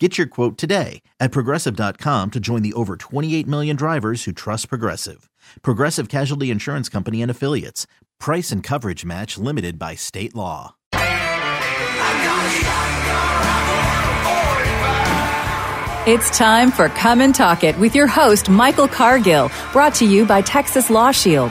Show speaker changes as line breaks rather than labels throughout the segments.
Get your quote today at progressive.com to join the over 28 million drivers who trust Progressive. Progressive Casualty Insurance Company and Affiliates. Price and coverage match limited by state law.
It's time for Come and Talk It with your host, Michael Cargill, brought to you by Texas Law Shield.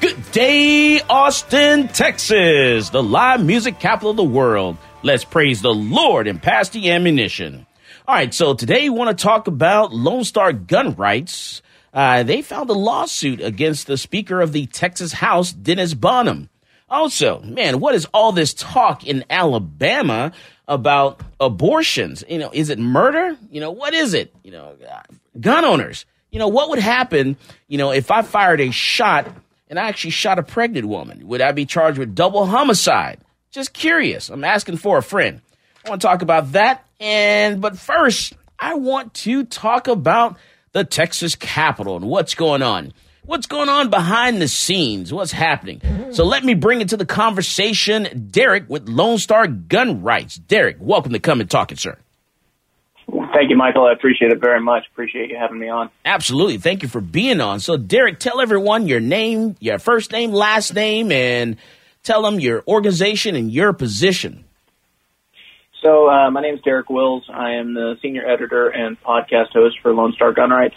Good day, Austin, Texas, the live music capital of the world. Let's praise the Lord and pass the ammunition. All right, so today we want to talk about Lone Star gun rights. Uh, they filed a lawsuit against the Speaker of the Texas House, Dennis Bonnen. Also, man, what is all this talk in Alabama about abortions? You know, is it murder? You know, what is it? You know, gun owners. You know, what would happen, you know, if I fired a shot and I actually shot a pregnant woman? Would I be charged with double homicide? Just curious. I'm asking for a friend. I want to talk about that. And, but first, I want to talk about the Texas Capitol and what's going on. What's going on behind the scenes? What's happening? So let me bring into the conversation Derek with Lone Star Gun Rights. Derek, welcome to Come and Talk It, sir.
Thank you, Michael. I appreciate it very much. Appreciate you having me on.
Absolutely. Thank you for being on. So, Derek, tell everyone your name, your first name, last name, and tell them your organization and your position.
So, uh, my name is Derek Wills. I am the senior editor and podcast host for Lone Star Gun Rights.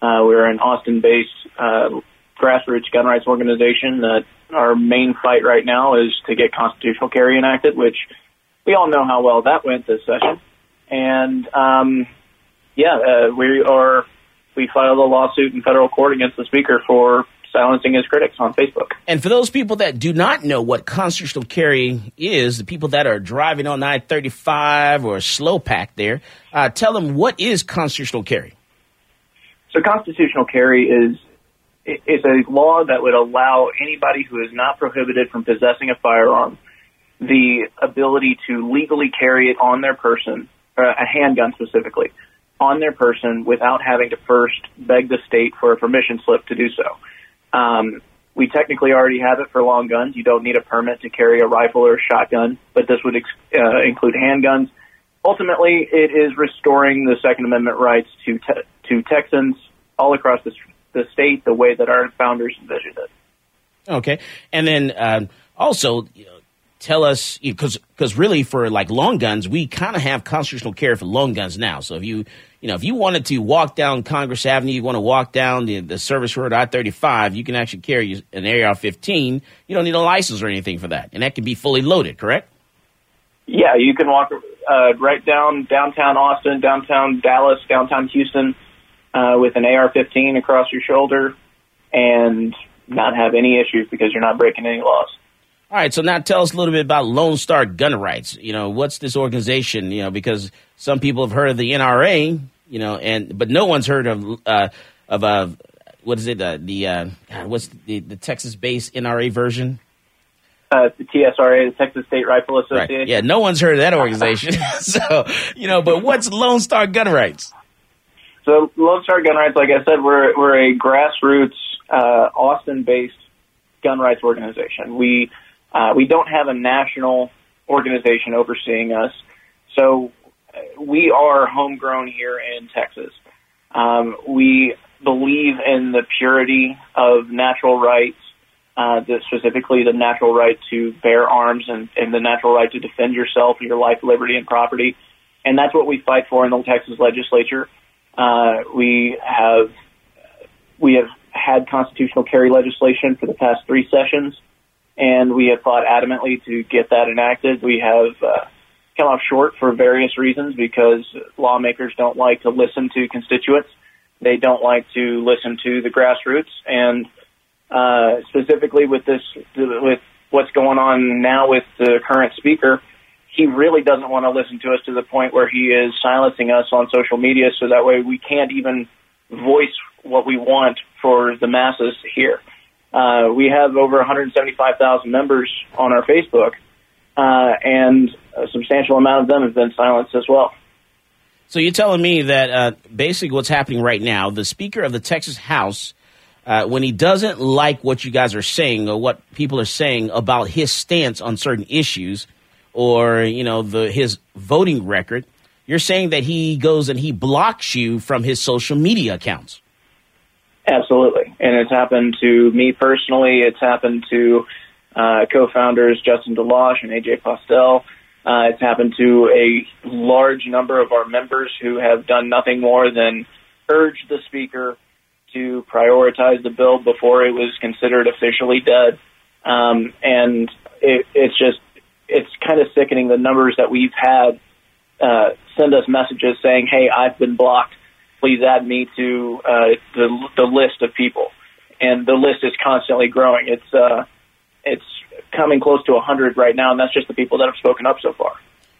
Uh, we're an Austin-based uh, grassroots gun rights organization. That our main fight right now is to get constitutional carry enacted, which we all know how well that went this session. And um, yeah, uh, we are we filed a lawsuit in federal court against the speaker for silencing his critics on Facebook.
And for those people that do not know what constitutional carry is, the people that are driving on I 35 or slow pack there, uh, tell them what is constitutional carry?
So, constitutional carry is is a law that would allow anybody who is not prohibited from possessing a firearm the ability to legally carry it on their person, a handgun specifically, on their person without having to first beg the state for a permission slip to do so. Um, we technically already have it for long guns. You don't need a permit to carry a rifle or a shotgun, but this would ex- uh, include handguns. Ultimately, it is restoring the Second Amendment rights to te- to Texans all across the, the state the way that our founders envisioned it.
Okay, and then um, also you know, tell us because because really for like long guns, we kind of have constitutional carry for long guns now. So if you you know if you wanted to walk down Congress Avenue, you want to walk down the, the service road I thirty five, you can actually carry an AR fifteen. You don't need a license or anything for that, and that can be fully loaded. Correct?
Yeah, you can walk uh, right down downtown Austin, downtown Dallas, downtown Houston uh, with an AR-15 across your shoulder and not have any issues because you're not breaking any laws.
All right, so now tell us a little bit about Lone Star Gun Rights. You know, what's this organization? You know, because some people have heard of the NRA, you know, and but no one's heard of uh, of uh, what is it? Uh, the uh, what's the the Texas-based NRA version?
Uh, the TSRA, the Texas State Rifle Association.
Right. Yeah, no one's heard of that organization. so, you know, but what's Lone Star Gun Rights?
So, Lone Star Gun Rights, like I said, we're we're a grassroots, uh, Austin-based gun rights organization. We uh, we don't have a national organization overseeing us, so we are homegrown here in Texas. Um, we believe in the purity of natural rights, uh, specifically the natural right to bear arms and, and the natural right to defend yourself, and your life, liberty, and property. And that's what we fight for in the Texas legislature. Uh, we have we have had constitutional carry legislation for the past three sessions, and we have fought adamantly to get that enacted. We have uh, come off short for various reasons because lawmakers don't like to listen to constituents. They don't like to listen to the grassroots, and uh, specifically with this, with what's going on now with the current speaker, he really doesn't want to listen to us to the point where he is silencing us on social media, so that way we can't even voice what we want for the masses here. Uh, we have over 175,000 members on our Facebook, uh, and a substantial amount of them have been silenced as well.
So you're telling me that uh, basically what's happening right now, the Speaker of the Texas House, uh, when he doesn't like what you guys are saying or what people are saying about his stance on certain issues, or you know the his voting record, you're saying that he goes and he blocks you from his social media accounts.
Absolutely, and it's happened to me personally. It's happened to uh, co-founders Justin DeLoche and AJ Postel. Uh, it's happened to a large number of our members who have done nothing more than urge the speaker to prioritize the bill before it was considered officially dead. Um, and it, it's just, it's kind of sickening the numbers that we've had uh, send us messages saying, "Hey, I've been blocked. Please add me to uh, the the list of people." And the list is constantly growing. It's uh, it's coming close to 100 right now, and that's just the people that have spoken up so far.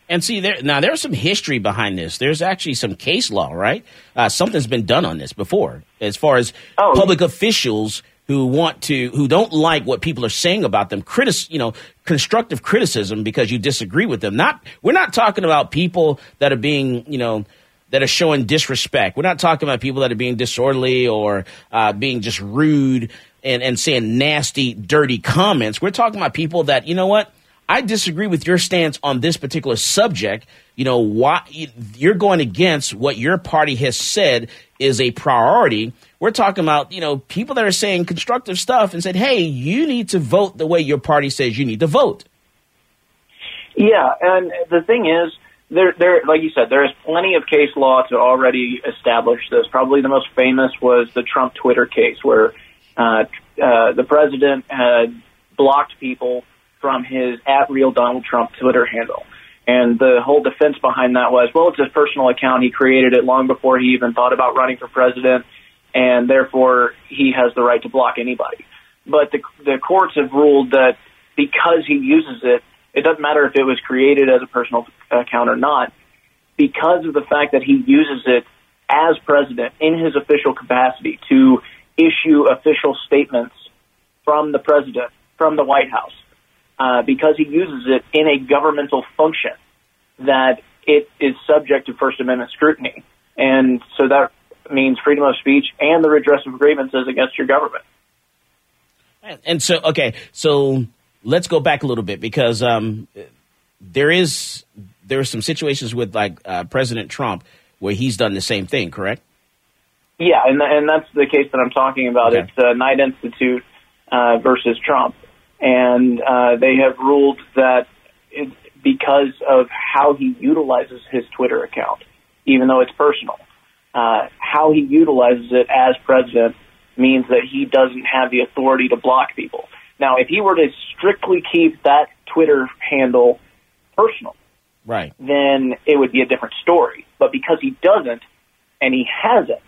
And see, there now there's some history behind this. There's actually some case law, right? Uh, something's been done on this before, as far as oh, public officials who want to, who don't like what people are saying about them, critic, you know, constructive criticism because you disagree with them. Not, we're not talking about people that are being, you know, that are showing disrespect. We're not talking about people that are being disorderly or uh, being just rude and, and saying nasty, dirty comments. We're talking about people that, you know what? I disagree with your stance on this particular subject. You know, why you're going against what your party has said is a priority. We're talking about, you know, people that are saying constructive stuff and said, hey, you need to vote the way your party says you need to vote.
Yeah, and the thing is, there, there, like you said, there is plenty of case law to already establish this. Probably the most famous was the Trump Twitter case, where uh, uh, the president had blocked people from his at real Donald Trump Twitter handle. And the whole defense behind that was, well, it's his personal account. He created it long before he even thought about running for president, and therefore he has the right to block anybody. But the the courts have ruled that because he uses it, it doesn't matter if it was created as a personal account or not, because of the fact that he uses it as president in his official capacity to issue official statements from the president, from the White House, uh, because he uses it in a governmental function, that it is subject to First Amendment scrutiny. And so that means freedom of speech and the redress of grievances against your government.
And so, okay, so let's go back a little bit because um, there is there are some situations with like uh, President Trump where he's done the same thing, correct?
Yeah, and and that's the case that I'm talking about. Okay. It's uh, Knight Institute uh, versus Trump, and uh, they have ruled that it, because of how he utilizes his Twitter account, even though it's personal, uh, how he utilizes it as president means that he doesn't have the authority to block people. Now, if he were to strictly keep that Twitter handle personal,
right,
then it would be a different story. But because he doesn't, and he has it,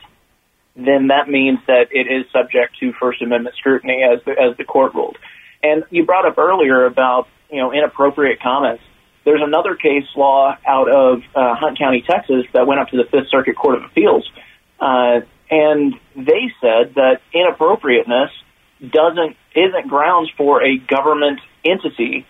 then that means that it is subject to First Amendment scrutiny as the, as the court ruled. And you brought up earlier about, you know, inappropriate comments. There's another case law out of uh, Hunt County, Texas that went up to the Fifth Circuit Court of Appeals. Uh, and they said that inappropriateness doesn't, isn't grounds for a government entity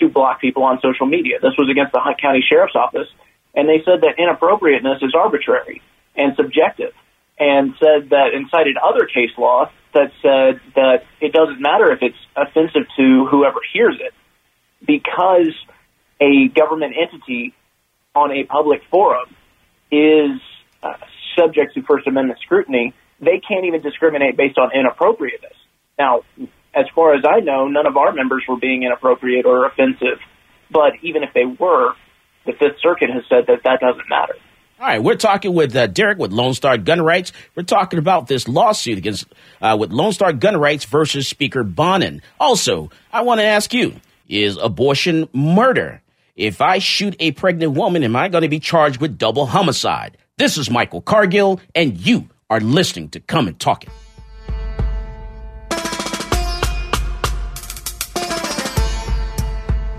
to block people on social media. This was against the Hunt County Sheriff's Office. And they said that inappropriateness is arbitrary and subjective and said that and cited other case law that said that it doesn't matter if it's offensive to whoever hears it because a government entity on a public forum is uh, subject to First Amendment scrutiny, they can't even discriminate based on inappropriateness. Now, as far as I know, none of our members were being inappropriate or offensive, but even if they were, the Fifth Circuit has said that that doesn't matter.
All right, we're talking with uh, Derek with Lone Star Gun Rights. We're talking about this lawsuit against uh, with Lone Star Gun Rights versus Speaker Bonnen. Also, I want to ask you: Is abortion murder? If I shoot a pregnant woman, am I going to be charged with double homicide? This is Michael Cargill, and you are listening to Come and Talk It.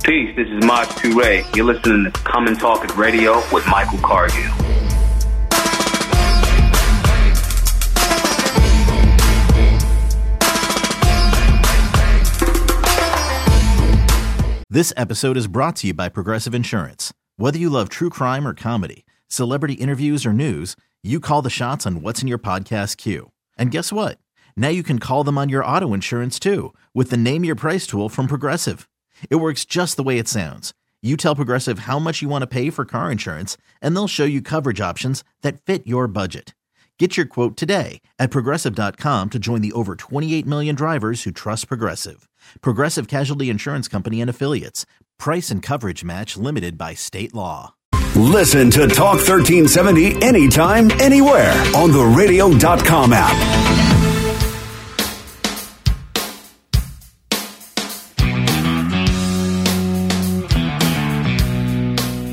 Peace, this is Maj Toure. You're listening to Come and Talk It Radio with Michael Cargill.
This episode is brought to you by Progressive Insurance. Whether you love true crime or comedy, celebrity interviews or news, you call the shots on what's in your podcast queue. And guess what? Now you can call them on your auto insurance too with the Name Your Price tool from Progressive. It works just the way it sounds. You tell Progressive how much you want to pay for car insurance, and they'll show you coverage options that fit your budget. Get your quote today at progressive.com to join the over 28 million drivers who trust Progressive. Progressive Casualty Insurance Company and Affiliates. Price and coverage match limited by state law.
Listen to Talk 1370 anytime, anywhere on the radio.com app.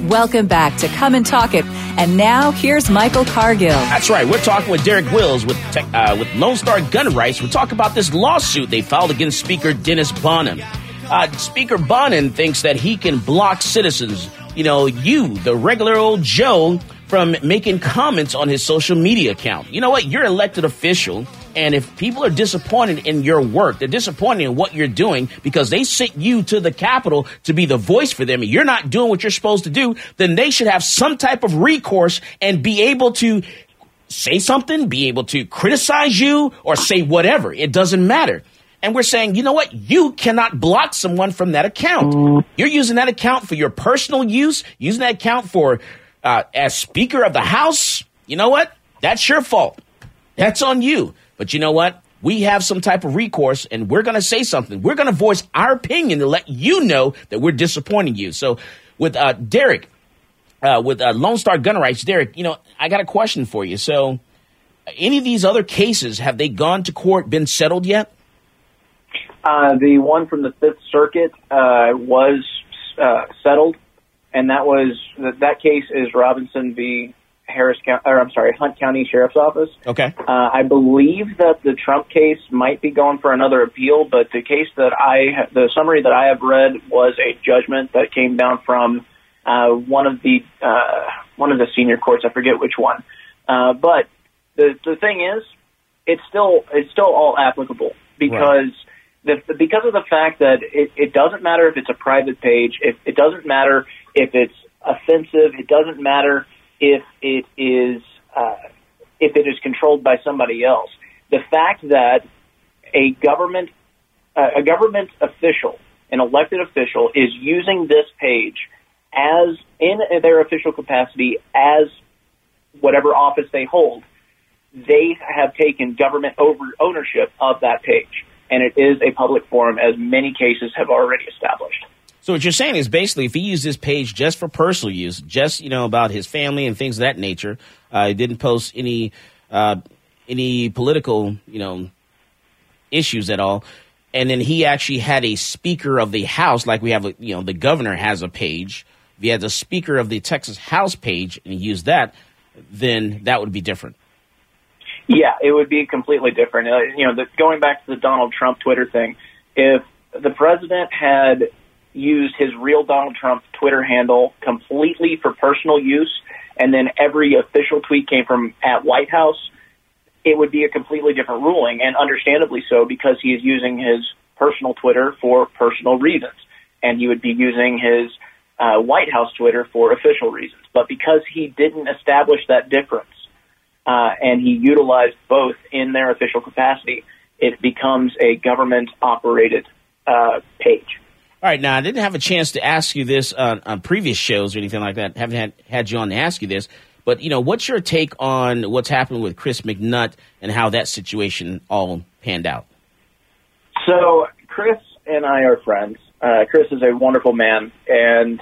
Welcome back to Come and Talk It. And now here's Michael Cargill.
That's right. We're talking with Derek Wills with tech, uh, with Lone Star Gun Rights. We're talking about this lawsuit they filed against Speaker Dennis Bonnen. Uh, Speaker Bonnen thinks that he can block citizens, you know, you, the regular old Joe, from making comments on his social media account. You know what? You're elected official. And if people are disappointed in your work, they're disappointed in what you're doing because they sent you to the Capitol to be the voice for them and you're not doing what you're supposed to do, then they should have some type of recourse and be able to say something, be able to criticize you or say whatever. It doesn't matter. And we're saying, you know what? You cannot block someone from that account. You're using that account for your personal use, using that account for uh, as Speaker of the House. You know what? That's your fault. That's on you. But you know what? We have some type of recourse and we're going to say something. We're going to voice our opinion to let you know that we're disappointing you. So with uh, Derek, uh, with uh, Lone Star Gun Rights, Derek, you know, I got a question for you. So any of these other cases, have they gone to court, been settled yet?
Uh, the one from the Fifth Circuit uh, was uh, settled, and that was that, that case is Robinson v. Harris County, or I'm sorry, Hunt County Sheriff's Office.
Okay.
Uh, I believe that the Trump case might be going for another appeal, but the case that I, the summary that I have read was a judgment that came down from uh, one of the uh, one of the senior courts. I forget which one, uh, but the the thing is, it's still it's still all applicable because. The, because of the fact that it, it doesn't matter if it's a private page, if it doesn't matter if it's offensive, it doesn't matter if it is uh, if it is controlled by somebody else. The fact that a government uh, a government official, an elected official, is using this page as in their official capacity as whatever office they hold, they have taken government over ownership of that page, and it is a public forum, as many cases have already established.
So what you're saying is basically, if he used this page just for personal use, just you know about his family and things of that nature, uh, he didn't post any uh, any political you know issues at all, and then he actually had a Speaker of the House, like we have, you know, the governor has a page. If he had a Speaker of the Texas House page and he used that, then that would be different.
Yeah, it would be completely different. Uh, you know, the, going back to the Donald Trump Twitter thing, if the president had used his real Donald Trump Twitter handle completely for personal use, and then every official tweet came from at White House, it would be a completely different ruling, and understandably so because he is using his personal Twitter for personal reasons, and he would be using his uh, White House Twitter for official reasons. But because he didn't establish that difference, uh, and he utilized both in their official capacity, it becomes a government operated uh, page.
All right, now I didn't have a chance to ask you this on, on previous shows or anything like that. Haven't had, had you on to ask you this, but you know, what's your take on what's happened with Chris McNutt and how that situation all panned out?
So Chris and I are friends. Uh, Chris is a wonderful man, and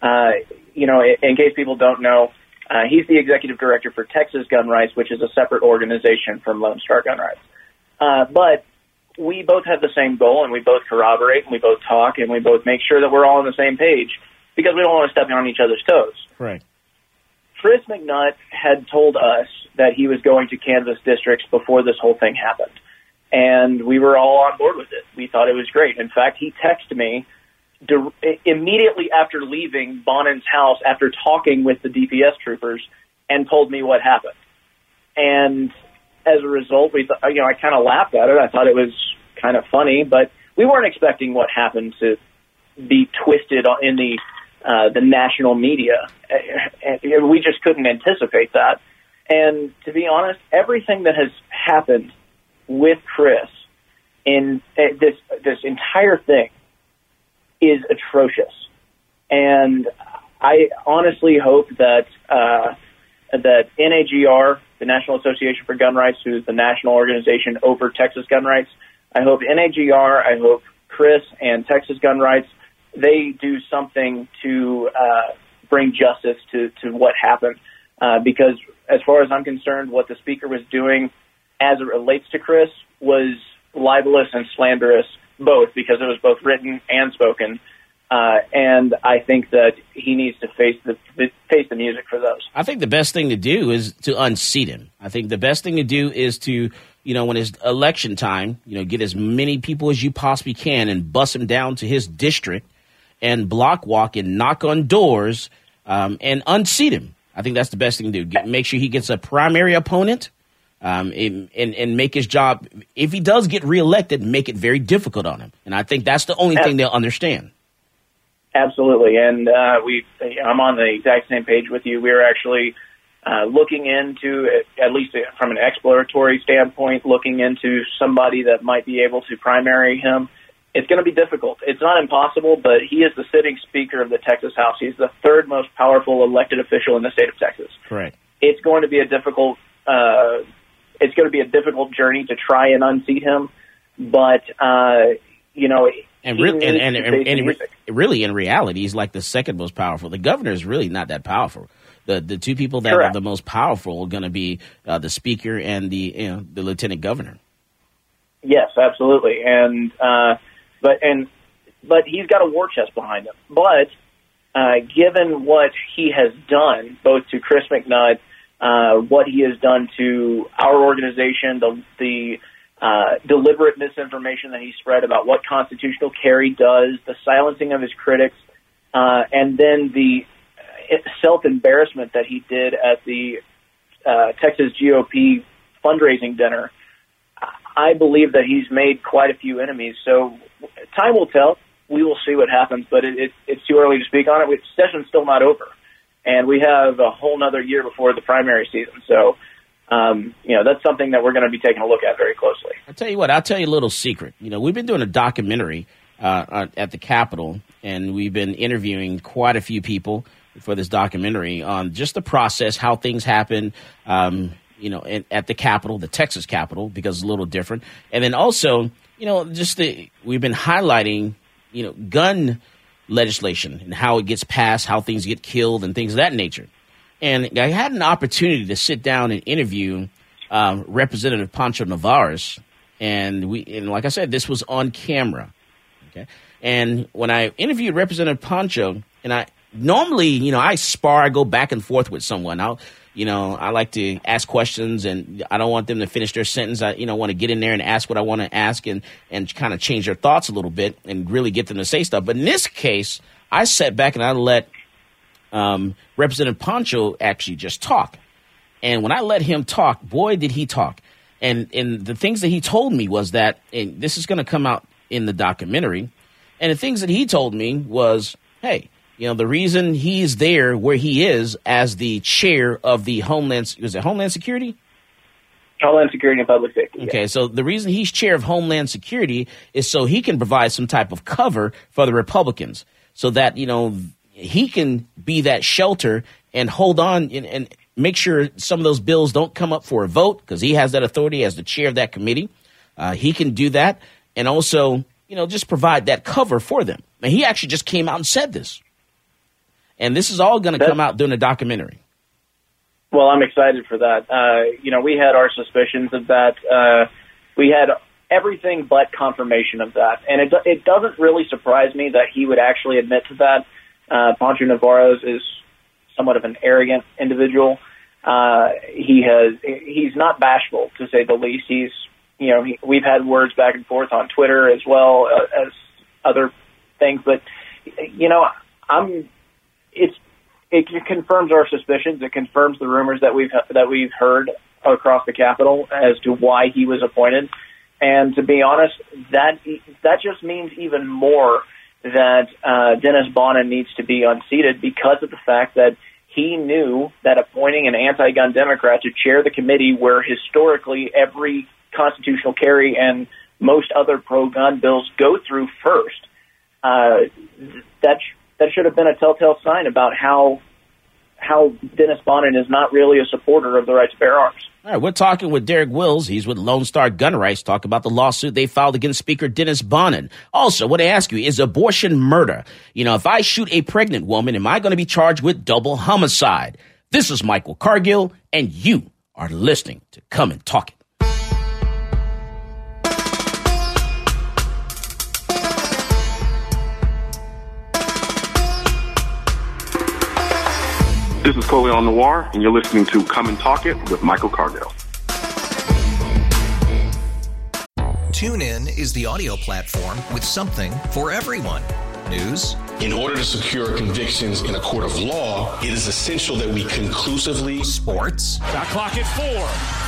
uh, you know, in, in case people don't know, Uh, he's the executive director for Texas Gun Rights, which is a separate organization from Lone Star Gun Rights. Uh, but we both have the same goal, and we both corroborate, and we both talk, and we both make sure that we're all on the same page because we don't want to step on each other's toes.
Right.
Chris McNutt had told us that he was going to canvass districts before this whole thing happened. And we were all on board with it. We thought it was great. In fact, he texted me immediately after leaving Bonnen's house after talking with the DPS troopers and told me what happened. And as a result, we you know I kind of laughed at it. I thought it was kind of funny, but we weren't expecting what happened to be twisted in the uh, the national media. We just couldn't anticipate that. And to be honest, everything that has happened with Chris in this this entire thing is atrocious. And I honestly hope that uh, that NAGR, the National Association for Gun Rights, who is the national organization over Texas gun rights, I hope NAGR, I hope Chris and Texas Gun Rights, they do something to uh, bring justice to, to what happened. Uh, because as far as I'm concerned, what the speaker was doing as it relates to Chris was libelous and slanderous both because it was both written and spoken. Uh, and I think that he needs to face the face the music for those.
I think the best thing to do is to unseat him. I think the best thing to do is to, you know, when it's election time, you know, get as many people as you possibly can and bust him down to his district and block walk and knock on doors um, and unseat him. I think that's the best thing to do. Get, make sure he gets a primary opponent um, and, and, and make his job. If he does get reelected, make it very difficult on him. And I think that's the only thing they'll understand.
Absolutely, and uh, we I'm on the exact same page with you. We're actually uh, looking into, at least from an exploratory standpoint, looking into somebody that might be able to primary him. It's going to be difficult. It's not impossible, but he is the sitting speaker of the Texas House. He's the third most powerful elected official in the state of Texas.
Correct.
It's going to be a difficult uh, it's going to be a difficult journey to try and unseat him. But uh, you know,
and, re- and, and, and, and re- really, in reality, he's like the second most powerful. The governor is really not that powerful. The the two people that Correct. are the most powerful are going to be uh, the speaker and the you know, the lieutenant governor.
Yes, absolutely, and uh, but and but he's got a war chest behind him. But uh, given what he has done, both to Chris McNutt uh, what he has done to our organization, the, the uh, deliberate misinformation that he spread about what constitutional carry does, the silencing of his critics, uh, and then the self embarrassment that he did at the uh, Texas GOP fundraising dinner. I believe that he's made quite a few enemies. So time will tell. We will see what happens, but it, it, it's too early to speak on it. Session's still not over and we have a whole nother year before the primary season. So, um, you know, that's something that we're going to be taking a look at very closely.
I'll tell you what, I'll tell you a little secret. You know, we've been doing a documentary uh, at the Capitol, and we've been interviewing quite a few people for this documentary on just the process, how things happen. Um, you know, at the Capitol, the Texas Capitol, because it's a little different, and then also, you know, just the we've been highlighting, you know, gun legislation and how it gets passed, how things get killed, and things of that nature. And I had an opportunity to sit down and interview um, Representative Poncho Nevárez, and we, and like I said, this was on camera. Okay, and when I interviewed Representative Poncho, and I normally, you know, I spar, I go back and forth with someone. I'll you know, I like to ask questions and I don't want them to finish their sentence. I, you know, want to get in there and ask what I want to ask and, and kind of change their thoughts a little bit and really get them to say stuff. But in this case, I sat back and I let um, Representative Poncho actually just talk. And when I let him talk, boy, did he talk. And, and the things that he told me was that, and this is going to come out in the documentary, and the things that he told me was, hey, you know, the reason he's there where he is as the chair of the Homeland was it Homeland Security?
Homeland Security and Public Safety.
Okay, yeah. so the reason he's chair of Homeland Security is so he can provide some type of cover for the Republicans, so that you know he can be that shelter and hold on and, and make sure some of those bills don't come up for a vote because he has that authority as the chair of that committee. Uh, he can do that, and also you know just provide that cover for them. And he actually just came out and said this. And this is all going to come out during a documentary.
Well, I'm excited for that. Uh, you know, we had our suspicions of that. Uh, we had everything but confirmation of that, and it it doesn't really surprise me that he would actually admit to that. Uh, Poncho Nevárez is somewhat of an arrogant individual. Uh, he has he's not bashful to say the least. He's you know he, we've had words back and forth on Twitter as well uh, as other things, but you know I'm it's it confirms our suspicions. It confirms the rumors that we've that we've heard across the Capitol as to why he was appointed. And to be honest, that that just means even more that uh, Dennis Bonnen needs to be unseated because of the fact that he knew that appointing an anti-gun Democrat to chair the committee, where historically every constitutional carry and most other pro-gun bills go through first, uh, that sh- that should have been a telltale sign about how how Dennis Bonnen is not really a supporter of the right to bear arms.
We're talking with Derek Wills. He's with Lone Star Gun Rights. Talk about the lawsuit they filed against Speaker Dennis Bonnen. Also, what I ask you is abortion murder. You know, if I shoot a pregnant woman, am I going to be charged with double homicide? This is Michael Cargill, and you are listening to Come and Talk It.
This is Colion Noir, and you're listening to Come and Talk It with Michael Cargill.
TuneIn is the audio platform with something for everyone. News.
In order to secure convictions in a court of law, it is essential that we conclusively.
Sports.
Got clock at four.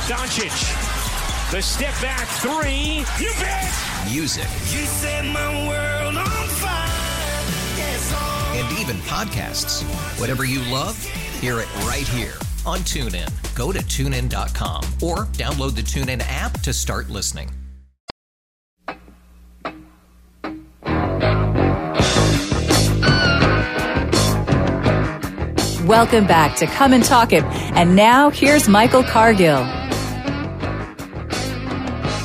Doncic. The step back three. You bet.
Music.
You set my world on fire. Yes,
and even podcasts. Whatever you love Hear it right here on TuneIn. Go to tunein.com or download the TuneIn app to start listening.
Welcome back to Come and Talk It. And now here's Michael Cargill.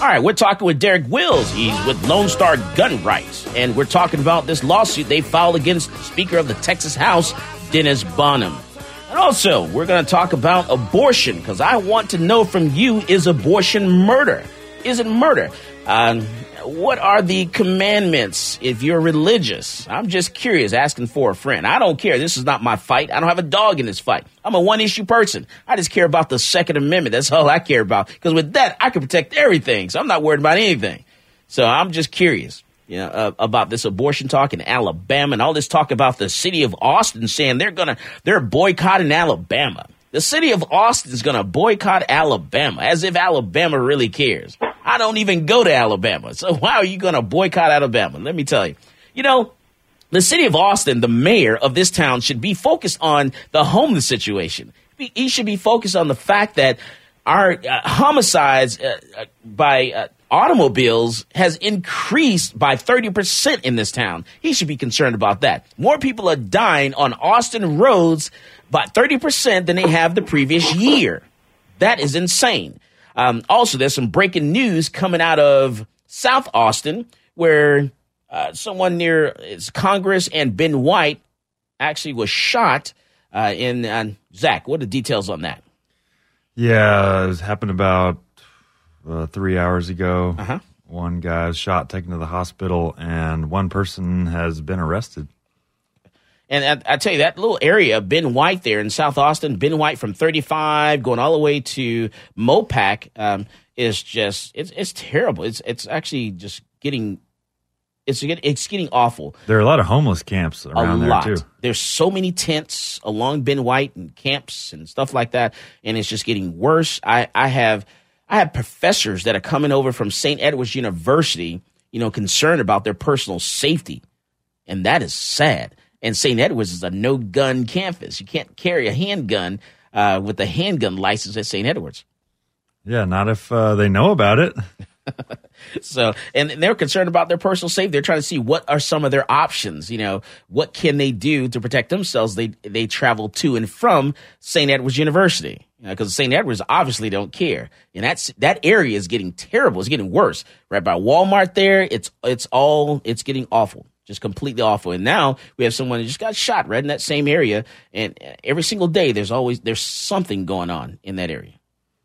All right, we're talking with Derek Wills. He's with Lone Star Gun Rights. And we're talking about this lawsuit they filed against Speaker of the Texas House, Dennis Bonnen. And also, we're going to talk about abortion because I want to know from you is abortion murder? Is it murder? Um, what are the commandments if you're religious? I'm just curious, asking for a friend. I don't care. This is not my fight. I don't have a dog in this fight. I'm a one issue person. I just care about the Second Amendment. That's all I care about. Because with that, I can protect everything. So I'm not worried about anything. So I'm just curious you know, uh, about this abortion talk in Alabama and all this talk about the city of Austin saying they're gonna they're boycotting Alabama. The city of Austin is gonna boycott Alabama as if Alabama really cares. I don't even go to Alabama, so why are you gonna boycott Alabama? Let me tell you. You know, the city of Austin, the mayor of this town, should be focused on the homeless situation. He should be focused on the fact that our uh, homicides uh, uh by uh, automobiles has increased by 30% in this town. He should be concerned about that. More people are dying on Austin roads by 30% than they have the previous year. That is insane. Um, also, there's some breaking news coming out of South Austin where uh, someone near Congress and Ben White actually was shot uh, in. Uh, Zach, what are the details on that?
Yeah, it happened about uh, three hours ago.
Uh-huh.
One guy was shot, taken to the hospital, and one person has been arrested.
And I, I, tell you, that little area, Ben White there in South Austin, Ben White from 35 going all the way to Mopac um, is just, it's, it's terrible. It's, it's actually just getting, it's, it's getting awful.
There are a lot of homeless camps around there too.
There's so many tents along Ben White and camps and stuff like that. And it's just getting worse. I, I have, I have professors that are coming over from St. Edward's University, you know, concerned about their personal safety. And that is sad. And St. Edward's is a no gun campus. You can't carry a handgun uh, with a handgun license at St. Edward's.
Yeah, not if uh, they know about it.
so, and they're concerned about their personal safety. They're trying to see what are some of their options. You know, what can they do to protect themselves? They they travel to and from St. Edward's University because St. Edward's obviously don't care, and that's that area is getting terrible. It's getting worse. Right by Walmart, there, it's it's all it's getting awful. just completely awful. And now we have someone that just got shot right in that same area, and every single day there's always there's something going on in that area.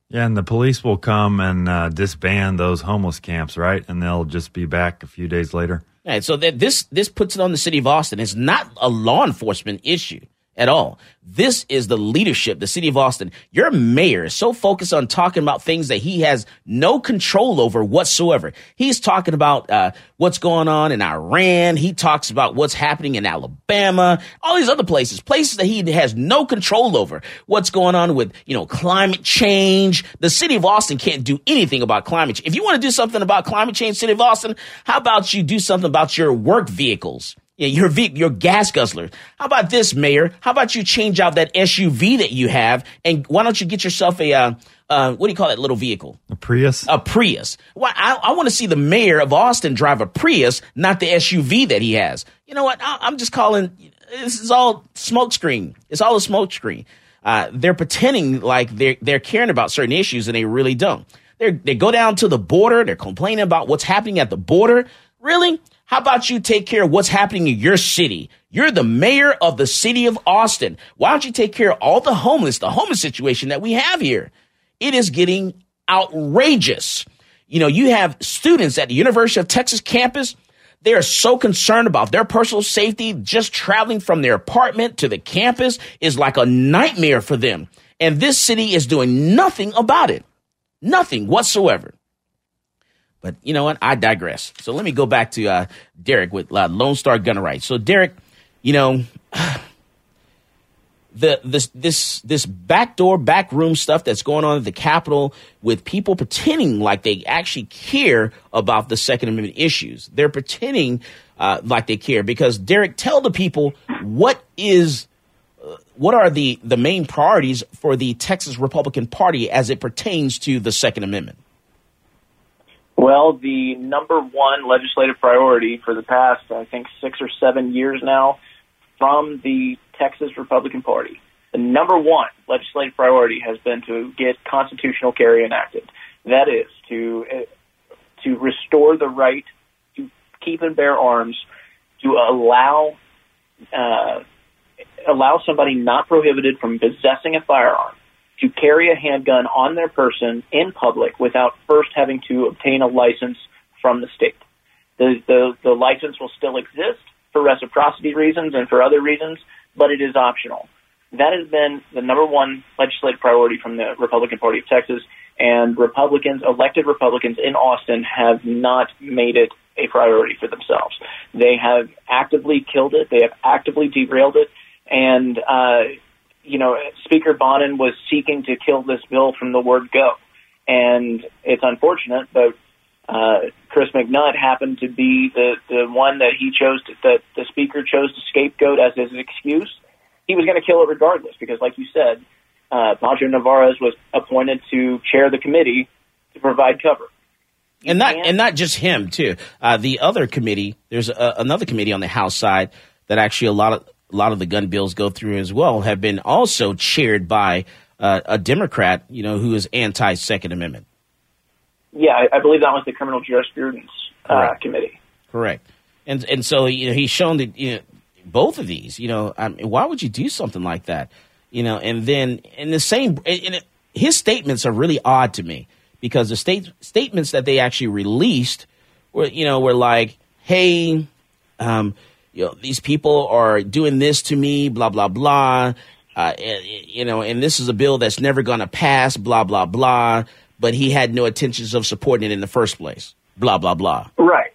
Yeah, and the police will come and uh, disband those homeless camps, right? And they'll just be back a few days later.
Right, so that this this puts it on the city of Austin. It's not a law enforcement issue at all. This is the leadership, the city of Austin. Your mayor is so focused on talking about things that he has no control over whatsoever. He's talking about uh, what's going on in Iran. He talks about what's happening in Alabama, all these other places, places that he has no control over. What's going on with, you know, climate change. The city of Austin can't do anything about climate change. If you want to do something about climate change, city of Austin, how about you do something about your work vehicles? Yeah, your your gas guzzler. How about this, Mayor? How about you change out that SUV that you have, and why don't you get yourself a uh, uh, what do you call that little vehicle?
A Prius.
A Prius. Why? I, I want to see the mayor of Austin drive a Prius, not the SUV that he has. You know what? I, am just calling. This is all smokescreen. It's all a smokescreen. Uh, they're pretending like they're they're caring about certain issues, and they really don't. They they go down to the border. They're complaining about what's happening at the border. Really? How about you take care of what's happening in your city? You're the mayor of the city of Austin. Why don't you take care of all the homeless, the homeless situation that we have here? It is getting outrageous. You know, you have students at the University of Texas campus. They are so concerned about their personal safety. Just traveling from their apartment to the campus is like a nightmare for them. And this city is doing nothing about it. Nothing whatsoever. But you know what? I digress. So let me go back to uh, Derek with uh, Lone Star Gunner Rights. So Derek, you know, the this this this backdoor backroom stuff that's going on at the Capitol with people pretending like they actually care about the Second Amendment issues. They're pretending uh, like they care because Derek, tell the people what is uh, what are the the main priorities for the Texas Republican Party as it pertains to the Second Amendment.
Well, the number one legislative priority for the past, I think, six or seven years now from the Texas Republican Party, the number one legislative priority has been to get constitutional carry enacted. That is to uh, to restore the right to keep and bear arms, to allow uh, allow somebody not prohibited from possessing a firearm to carry a handgun on their person in public without first having to obtain a license from the state. The, the, the license will still exist for reciprocity reasons and for other reasons, but it is optional. That has been the number one legislative priority from the Republican Party of Texas, and Republicans, elected Republicans in Austin, have not made it a priority for themselves. They have actively killed it. They have actively derailed it, and uh, you know, Speaker Bonnen was seeking to kill this bill from the word go. And it's unfortunate, but uh, Chris McNutt happened to be the, the one that he chose to, that the speaker chose to scapegoat as his excuse. He was going to kill it regardless because, like you said, uh, Poncho Nevárez was appointed to chair the committee to provide cover.
You and not and not just him too. Uh, the other committee, there's a, another committee on the House side that actually a lot of a lot of the gun bills go through as well have been also chaired by uh, a Democrat, you know, who is anti Second Amendment.
Yeah, I, I, believe that was the Criminal Jurisprudence uh, Committee.
Correct. And and so you know he's shown that you know both of these. You know, I mean, why would you do something like that? You know, and then in the same, and it, his statements are really odd to me because the state statements that they actually released were you know were like, hey. Um, you know, these people are doing this to me, blah, blah, blah. Uh, you know, and this is a bill that's never going to pass, blah, blah, blah. But he had no intentions of supporting it in the first place, blah, blah, blah.
Right.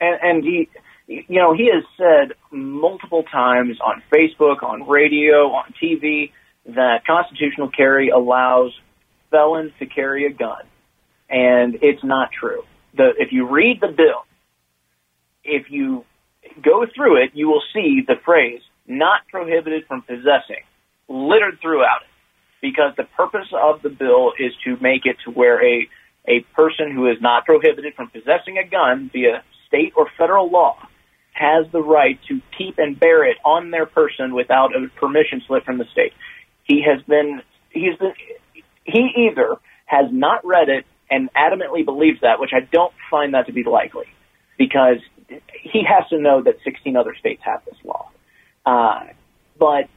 And, and he, you know, he has said multiple times on Facebook, on radio, on TV, that constitutional carry allows felons to carry a gun. And it's not true. The, if you read the bill, if you go through it, you will see the phrase not prohibited from possessing littered throughout it because the purpose of the bill is to make it to where a a person who is not prohibited from possessing a gun via state or federal law has the right to keep and bear it on their person without a permission slip from the state. He has been he's been he either has not read it and adamantly believes that, which I don't find that to be likely, because he has to know that 16 other states have this law. Uh, but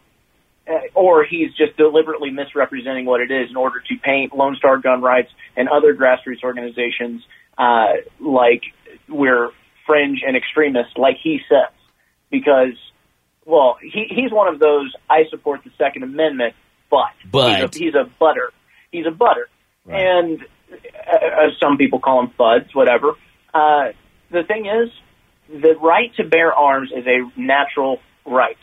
uh, or he's just deliberately misrepresenting what it is in order to paint Lone Star Gun Rights and other grassroots organizations uh, like we're fringe and extremists, like he says. Because, well, he, he's one of those I support the Second Amendment, but,
But.
he's a, he's a butter. He's a butter,
Right.
and uh, as some people call him buds, whatever. Uh, the thing is, the right to bear arms is a natural right.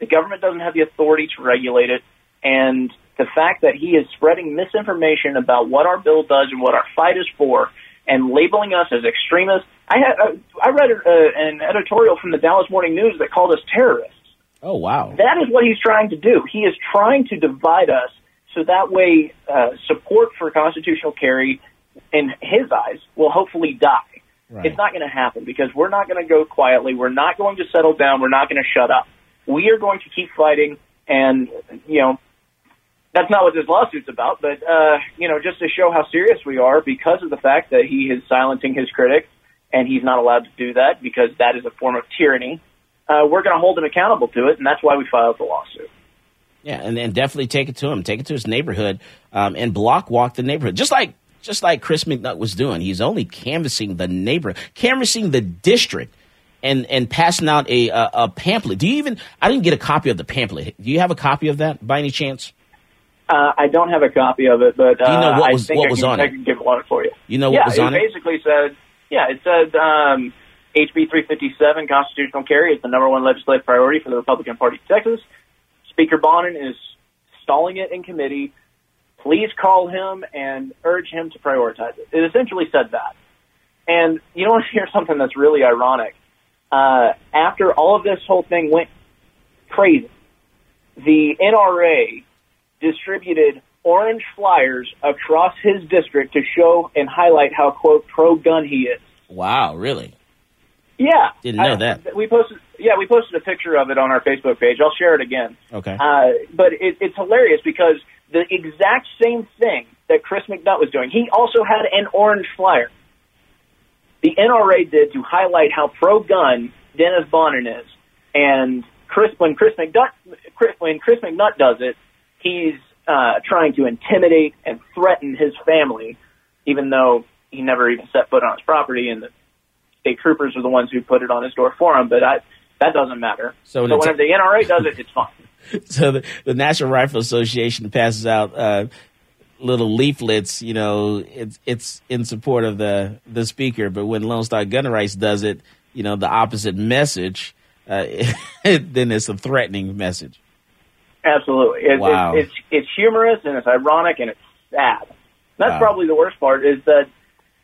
The government doesn't have the authority to regulate it, and the fact that he is spreading misinformation about what our bill does and what our fight is for, and labeling us as extremists. I had uh, I read uh, an editorial from the Dallas Morning News that called us terrorists.
Oh wow.
That is what he's trying to do. He is trying to divide us so that way uh, support for constitutional carry, in his eyes, will hopefully die.
Right.
It's not going to happen because we're not going to go quietly. We're not going to settle down. We're not going to shut up. We are going to keep fighting, and you know that's not what this lawsuit's about. But uh, you know, just to show how serious we are, because of the fact that he is silencing his critics, and he's not allowed to do that because that is a form of tyranny. Uh, we're going to hold him accountable to it, and that's why we filed the lawsuit.
Yeah, and, and definitely take it to him. Take it to his neighborhood um, and block walk the neighborhood, just like just like Chris McNutt was doing. He's only canvassing the neighborhood, canvassing the district, and and passing out a, a a pamphlet. Do you even? I didn't get a copy of the pamphlet. Do you have a copy of that by any chance?
Uh, I don't have a copy of it, but uh,
you know what was-
I think
what
I
was
can,
on
I
it?
can give one for you.
You know
yeah,
what was on
it?
it?
basically said, yeah, it said um, HB 357 constitutional carry is the number one legislative priority for the Republican Party of Texas. Speaker Bonnen is stalling it in committee. Please call him and urge him to prioritize it. It essentially said that. And you want to hear something that's really ironic? Uh, after all of this whole thing went crazy, the NRA distributed orange flyers across his district to show and highlight how quote pro gun he is.
Wow, really?
Yeah,
Didn't know
I-
that.
We posted, yeah, we posted a picture of it on our Facebook page. I'll share it again.
Okay.
Uh, but it, it's hilarious because the exact same thing that Chris McNutt was doing, he also had an orange flyer. The NRA did to highlight how pro-gun Dennis Bonnen is, and Chris when Chris McNutt Chris, when Chris McNutt does it, he's uh, trying to intimidate and threaten his family, even though he never even set foot on his property, and the state troopers are the ones who put it on his door for him. But I, that doesn't matter.
So
So, whenever the NRA does it, it's fine.
so the, the National Rifle Association passes out uh, little leaflets. You know, it's it's in support of the the speaker, but when Lone Star Gun Rights does it, you know, the opposite message. Uh, it, then it's a threatening message.
Absolutely. It,
Wow.
it, it's it's humorous and it's ironic and it's sad. That's
Wow.
probably the worst part is that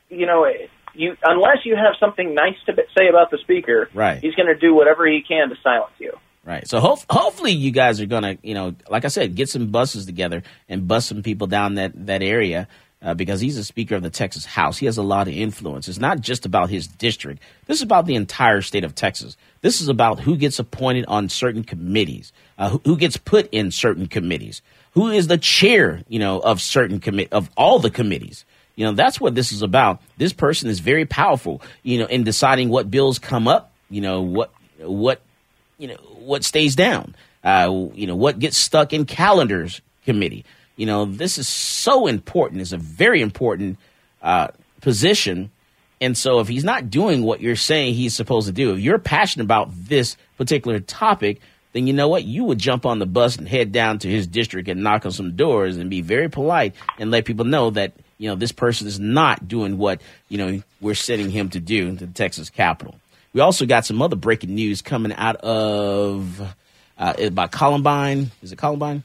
you know you unless you have something nice to say about the speaker,
Right.
he's going to do whatever he can to silence you.
Right. So hope, hopefully you guys are gonna, you know, like I said, get some buses together and bus some people down that that area uh, because he's a speaker of the Texas House. He has a lot of influence. It's not just about his district. This is about the entire state of Texas. This is about who gets appointed on certain committees, uh, who, who gets put in certain committees, who is the chair, you know, of certain commit of all the committees. You know, that's what this is about. This person is very powerful, you know, in deciding what bills come up, you know, what what you know what stays down. Uh, you know what gets stuck in calendars committee. You know this is so important. It's a very important uh, position. And so if he's not doing what you're saying he's supposed to do if you're passionate about this particular topic then you know what? You would jump on the bus and head down to his district and knock on some doors and be very polite and let people know that you know this person is not doing what you know we're sending him to do to the texas capitol we also got some other breaking news coming out of uh, about Columbine. Is it Columbine?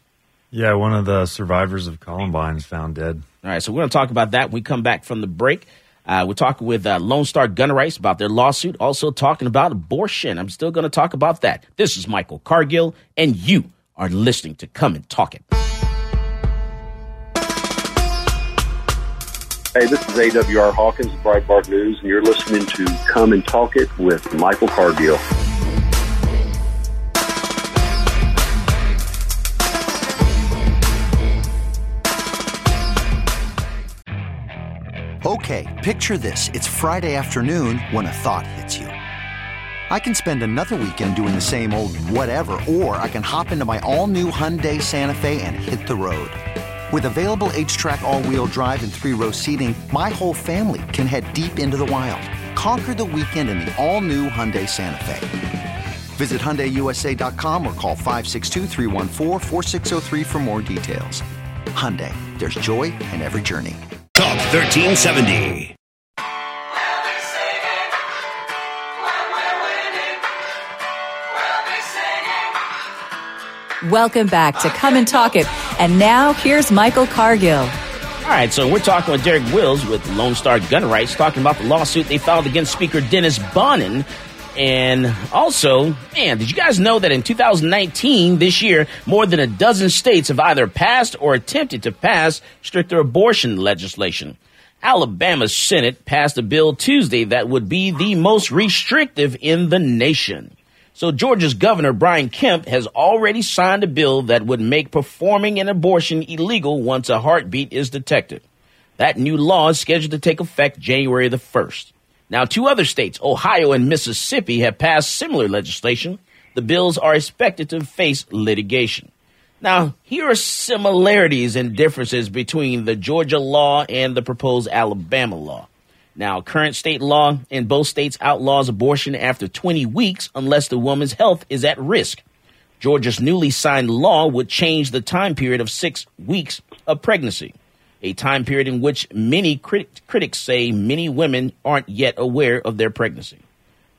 Yeah, one of the survivors of Columbine is found dead.
All right, so we're going to talk about that when we come back from the break. Uh, we're talking with uh, Lone Star Gun Rights about their lawsuit, also talking about abortion. I'm still going to talk about that. This is Michael Cargill, and you are listening to Come and Talk It.
Hey, this is AWR Hawkins of Breitbart News, and you're listening to Come and Talk It with Michael Cargill.
Okay, picture this. It's Friday afternoon when a thought hits you. I can spend another weekend doing the same old whatever, or I can hop into my all-new Hyundai Santa Fe and hit the road. With available HTRAC all-wheel drive and three-row seating, my whole family can head deep into the wild. Conquer the weekend in the all-new Hyundai Santa Fe. Visit HyundaiUSA.com or call 562 for more details. Hyundai, there's joy in every journey.
Talk 1370.
Welcome back to Come and Talk It. And now here's Michael Cargill.
All right, so we're talking with Derek Wills with Lone Star Gun Rights, talking about the lawsuit they filed against Speaker Dennis Bonnen. And also, man, did you guys know that in 2019, this year, more than a dozen states have either passed or attempted to pass stricter abortion legislation? Alabama's Senate passed a bill Tuesday that would be the most restrictive in the nation. So Georgia's Governor Brian Kemp has already signed a bill that would make performing an abortion illegal once a heartbeat is detected. That new law is scheduled to take effect January the 1st. Now, two other states, Ohio and Mississippi, have passed similar legislation. The bills are expected to face litigation. Now, here are similarities and differences between the Georgia law and the proposed Alabama law. Now, current state law in both states outlaws abortion after 20 weeks unless the woman's health is at risk. Georgia's newly signed law would change the time period of six weeks of pregnancy, a time period in which many crit- critics say many women aren't yet aware of their pregnancy.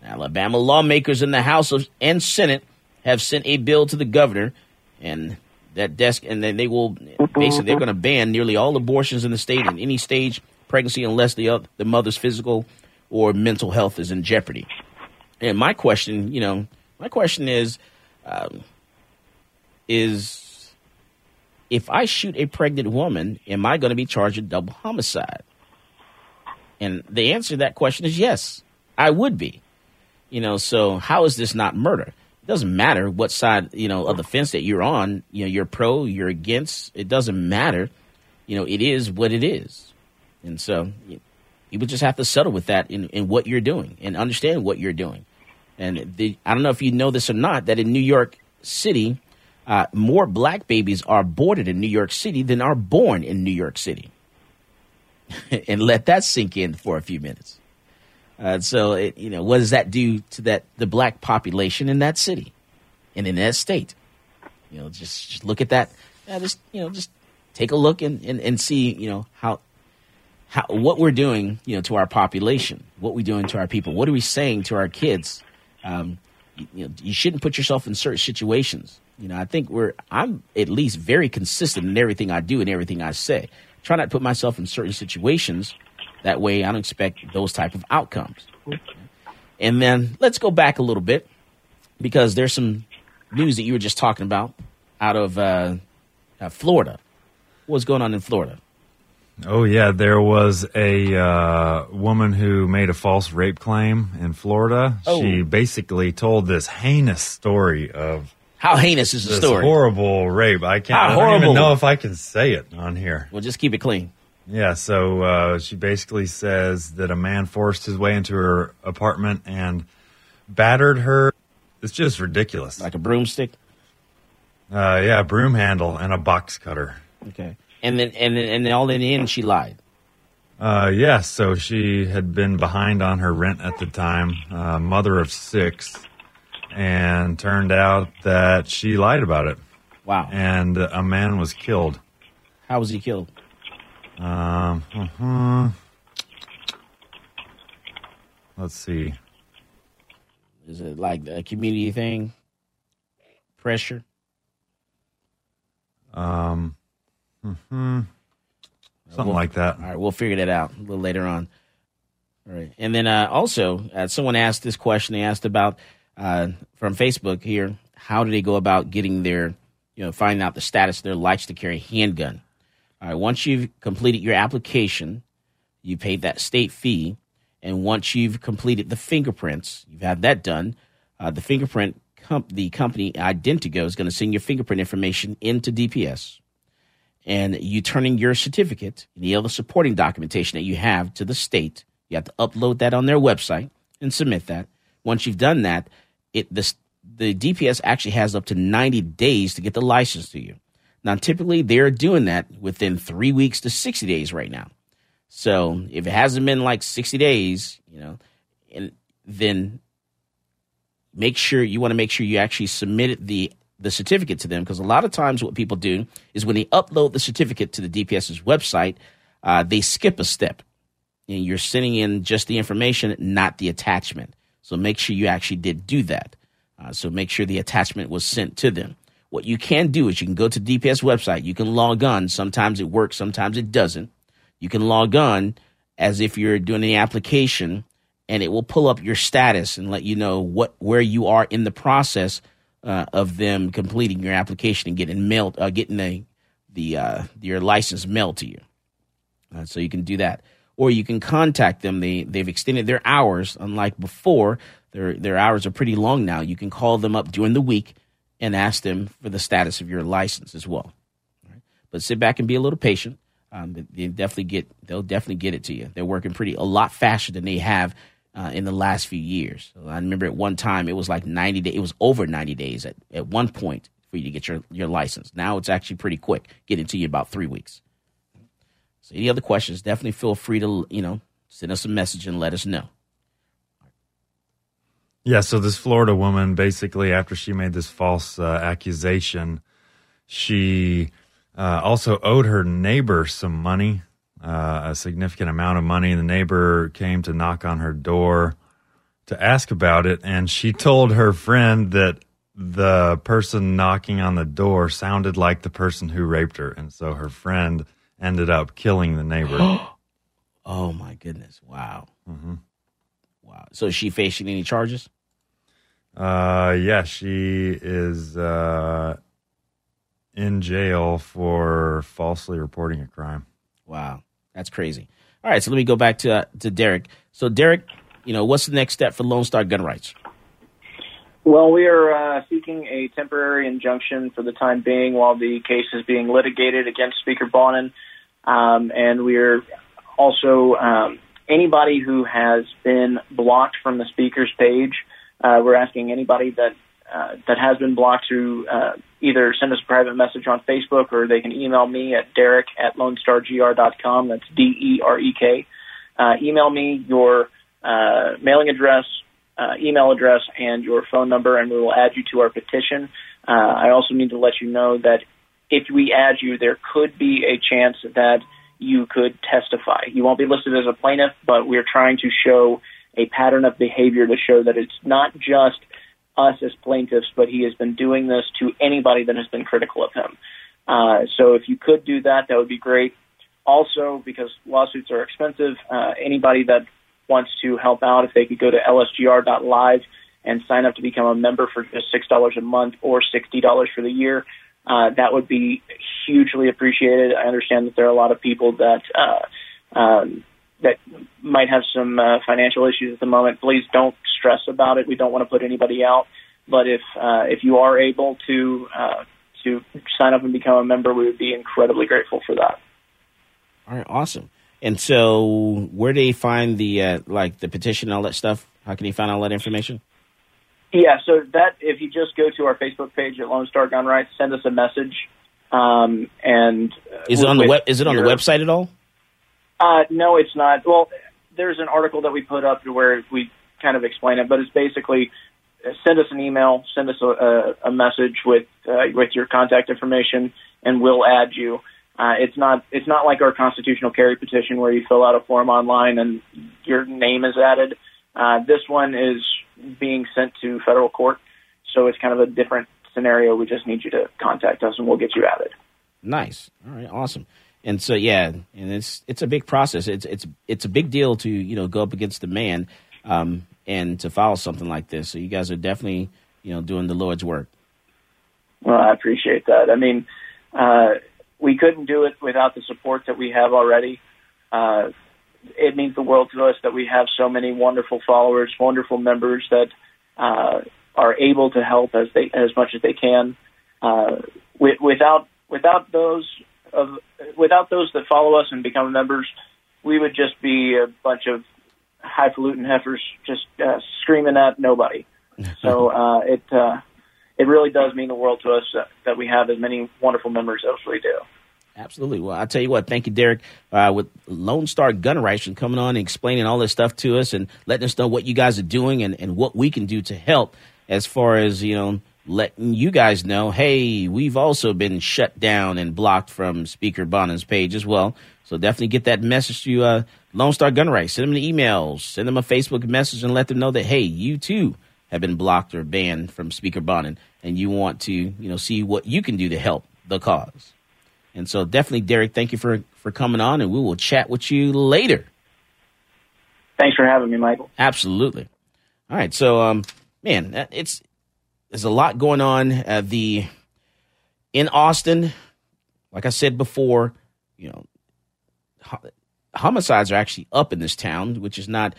Alabama lawmakers in the House of, and Senate have sent a bill to the governor, and that desk, and then they will basically they're going to ban nearly all abortions in the state in any stage pregnancy unless the the mother's physical or mental health is in jeopardy. And my question, you know, my question is, um, is if I shoot a pregnant woman, am I going to be charged with double homicide? And the answer to that question is yes, I would be. You know, so how is this not murder? It doesn't matter what side, you know, of the fence that you're on, you know, you're pro, you're against, it doesn't matter. You know, it is what it is. And so you, would just have to settle with that in, in what you're doing and understand what you're doing. And the, I don't know if you know this or not, that in New York City, uh, more black babies are aborted in New York City than are born in New York City. and let that sink in for a few minutes. Uh, so, it, you know, what does that do to that the black population in that city and in that state? You know, just, just look at that. Uh, just you know, just take a look and, and, and see you know how how what we're doing you know to our population, what we're doing to our people, what are we saying to our kids? Um, you, you know, you shouldn't put yourself in certain situations. You know, I think we're I'm at least very consistent in everything I do and everything I say. Try not to put myself in certain situations that way, I don't expect those type of outcomes. And then let's go back a little bit because there's some news that you were just talking about out of uh, uh, Florida. What's going on in Florida?
Oh yeah, there was a uh, woman who made a false rape claim in Florida.
Oh.
She basically told this heinous story of
How heinous is the
this
story?
horrible rape. I can't.
How
I don't
horrible.
even know if I can say it on here.
Well, just keep it clean.
Yeah, so uh, she basically says that a man forced his way into her apartment and battered her. It's just ridiculous.
Like a broomstick.
Uh, yeah, broom handle and a box cutter.
Okay. And then and then, and then all in the end, she lied.
Uh, yeah, so she had been behind on her rent at the time, uh, mother of six, and turned out that she lied about it.
Wow.
And a man was killed.
How was he killed?
Um, mhm. let's see.
Is it like a community thing? Pressure?
Um, mhm. something
We'll-
like that.
All right, we'll figure that out a little later on. All right, and then uh, also, uh, someone asked this question. They asked about uh, from Facebook here. How do they go about getting their, you know, finding out the status of their license to carry a handgun? All right, once you've completed your application, you paid that state fee, and once you've completed the fingerprints, you've had that done. Uh, the fingerprint, comp- the company IdentoGO is going to send your fingerprint information into DPS and you turning your certificate and the other supporting documentation that you have to the state. You have to upload that on their website and submit that. Once you've done that, it the the DPS actually has up to 90 days to get the license to you. Now, typically they're doing that within three weeks to 60 days right now. So if it hasn't been like 60 days, you know, and then make sure you want to make sure you actually submit the the certificate to them because a lot of times what people do is when they upload the certificate to the DPS's website, uh, they skip a step. And you're sending in just the information, not the attachment. So make sure you actually did do that. Uh, so make sure the attachment was sent to them. What you can do is you can go to DPS website. You can log on. Sometimes it works, sometimes it doesn't. You can log on as if you're doing the application, and it will pull up your status and let you know what where you are in the process uh, of them completing your application and getting mailed, uh, getting the the uh, your license mailed to you. Uh, so you can do that, or you can contact them. They they've extended their hours, unlike before. Their their hours are pretty long now. You can call them up during the week and ask them for the status of your license as well. Right? But sit back and be a little patient. Um, they definitely get they'll definitely get it to you. They're working pretty a lot faster than they have uh, in the last few years. I remember at one time it was like ninety days. It was over ninety days at, at one point for you to get your your license. Now it's actually pretty quick, getting to you about three weeks. So any other questions? Definitely feel free to you know send us a message and let us know.
Yeah, so this Florida woman basically, after she made this false uh, accusation, she uh, also owed her neighbor some money, uh, a significant amount of money. The neighbor came to knock on her door to ask about it, and she told her friend that the person knocking on the door sounded like the person who raped her, and so her friend ended up killing the neighbor.
oh my goodness! Wow. Mm-hmm. Wow. So is she facing any charges?
Uh, yeah, she is uh, in jail for falsely reporting a crime.
Wow, that's crazy. All right, so let me go back to uh, to Derek. So, Derek, you know, what's the next step for Lone Star Gun Rights?
Well, we are uh, seeking a temporary injunction for the time being while the case is being litigated against Speaker Bonnen. Um, and we're also um, anybody who has been blocked from the speaker's page uh, we're asking anybody that uh, that has been blocked to uh, either send us a private message on Facebook or they can email me at derek at lonestargr.com. That's D E R E K. Uh, email me your uh, mailing address, uh, email address, and your phone number, and we will add you to our petition. I also need to let you know that if we add you, there could be a chance that you could testify. You won't be listed as a plaintiff, but we're trying to show a pattern of behavior to show that it's not just us as plaintiffs, but he has been doing this to anybody that has been critical of him. Uh, so if you could do that, that would be great. Also, because lawsuits are expensive, uh, anybody that wants to help out, if they could go to lsgr.live and sign up to become a member for just $6 a month or $60 for the year, uh, that would be hugely appreciated. I understand that there are a lot of people that uh, um, that might have some uh, financial issues at the moment, please don't stress about it. We don't want to put anybody out. But if uh, if you are able to uh, to sign up and become a member, we would be incredibly grateful for that.
All right, awesome. And so, where do they find the uh, like the petition and all that stuff? How can you find all that information?
Yeah, so that if you just go to our Facebook page at Lone Star Gun Rights, send us a message. Um, and
is it on the web? Is it on the website at all?
Uh, no, it's not. Well, there's an article that we put up where we kind of explain it, but it's basically uh, send us an email, send us a, a message with uh, with your contact information, and we'll add you. Uh, it's not it's not like our constitutional carry petition where you fill out a form online and your name is added. Uh, this one is being sent to federal court, so it's kind of a different scenario. We just need you to contact us, and we'll get you added.
Nice. All right. Awesome and so yeah, and it's it's a big process. It's it's it's a big deal to you know go up against the man um, and to file something like this. So you guys are definitely you know doing the Lord's work.
Well, I appreciate that. I mean, uh, we couldn't do it without the support that we have already. Uh, it means the world to us that we have so many wonderful followers, wonderful members that uh, are able to help as they as much as they can. Uh, without without those of without those that follow us and become members, we would just be a bunch of highfalutin heifers just uh, screaming at nobody. So uh, it uh, it really does mean the world to us that, that we have as many wonderful members as we do.
Absolutely. Well, I'll tell you what. Thank you, Derek, uh, with Lone Star Gun Rights for coming on and explaining all this stuff to us and letting us know what you guys are doing and, and what we can do to help as far as, you know, letting you guys know, hey, we've also been shut down and blocked from Speaker Bonnen's page as well. So definitely get that message to uh, Lone Star Gun Rights. Send them an email, send them a Facebook message, and let them know that, hey, you too have been blocked or banned from Speaker Bonnen, and you want to, you know, see what you can do to help the cause. And so definitely, Derek, thank you for, for coming on, and we will chat with you later.
Thanks for having me, Michael.
Absolutely. All right. So, um, man, it's there's a lot going on. Uh, the in Austin, like I said before, you know, homicides are actually up in this town, which is not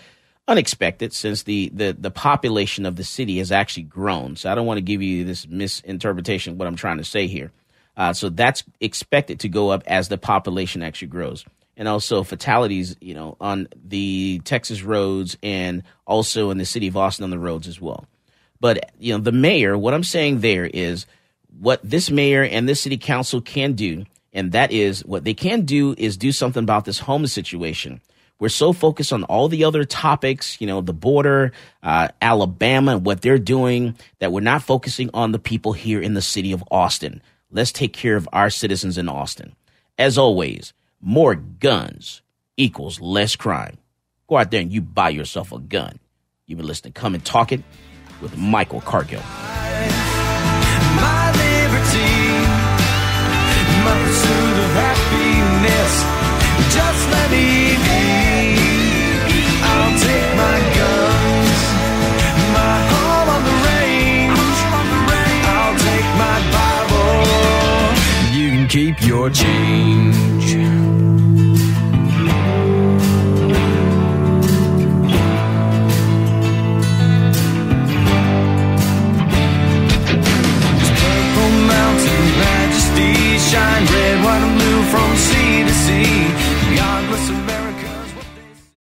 unexpected since the, the, the population of the city has actually grown. So I don't want to give you this misinterpretation of what I'm trying to say here. Uh, so that's expected to go up as the population actually grows. And also fatalities, you know, on the Texas roads and also in the city of Austin on the roads as well. But, you know, the mayor, what I'm saying there is what this mayor and this city council can do, and that is what they can do is do something about this homeless situation. We're so focused on all the other topics, you know, the border, uh, Alabama, and what they're doing, that we're not focusing on the people here in the city of Austin. Let's take care of our citizens in Austin. As always, more guns equals less crime. Go out there and you buy yourself a gun. You've been listening Come and Talk It with Michael Cargill.
My liberty, my pursuit of happiness. Just let me be. I'll take my guns, my home on the range. I'll take my Bible. You can keep your change.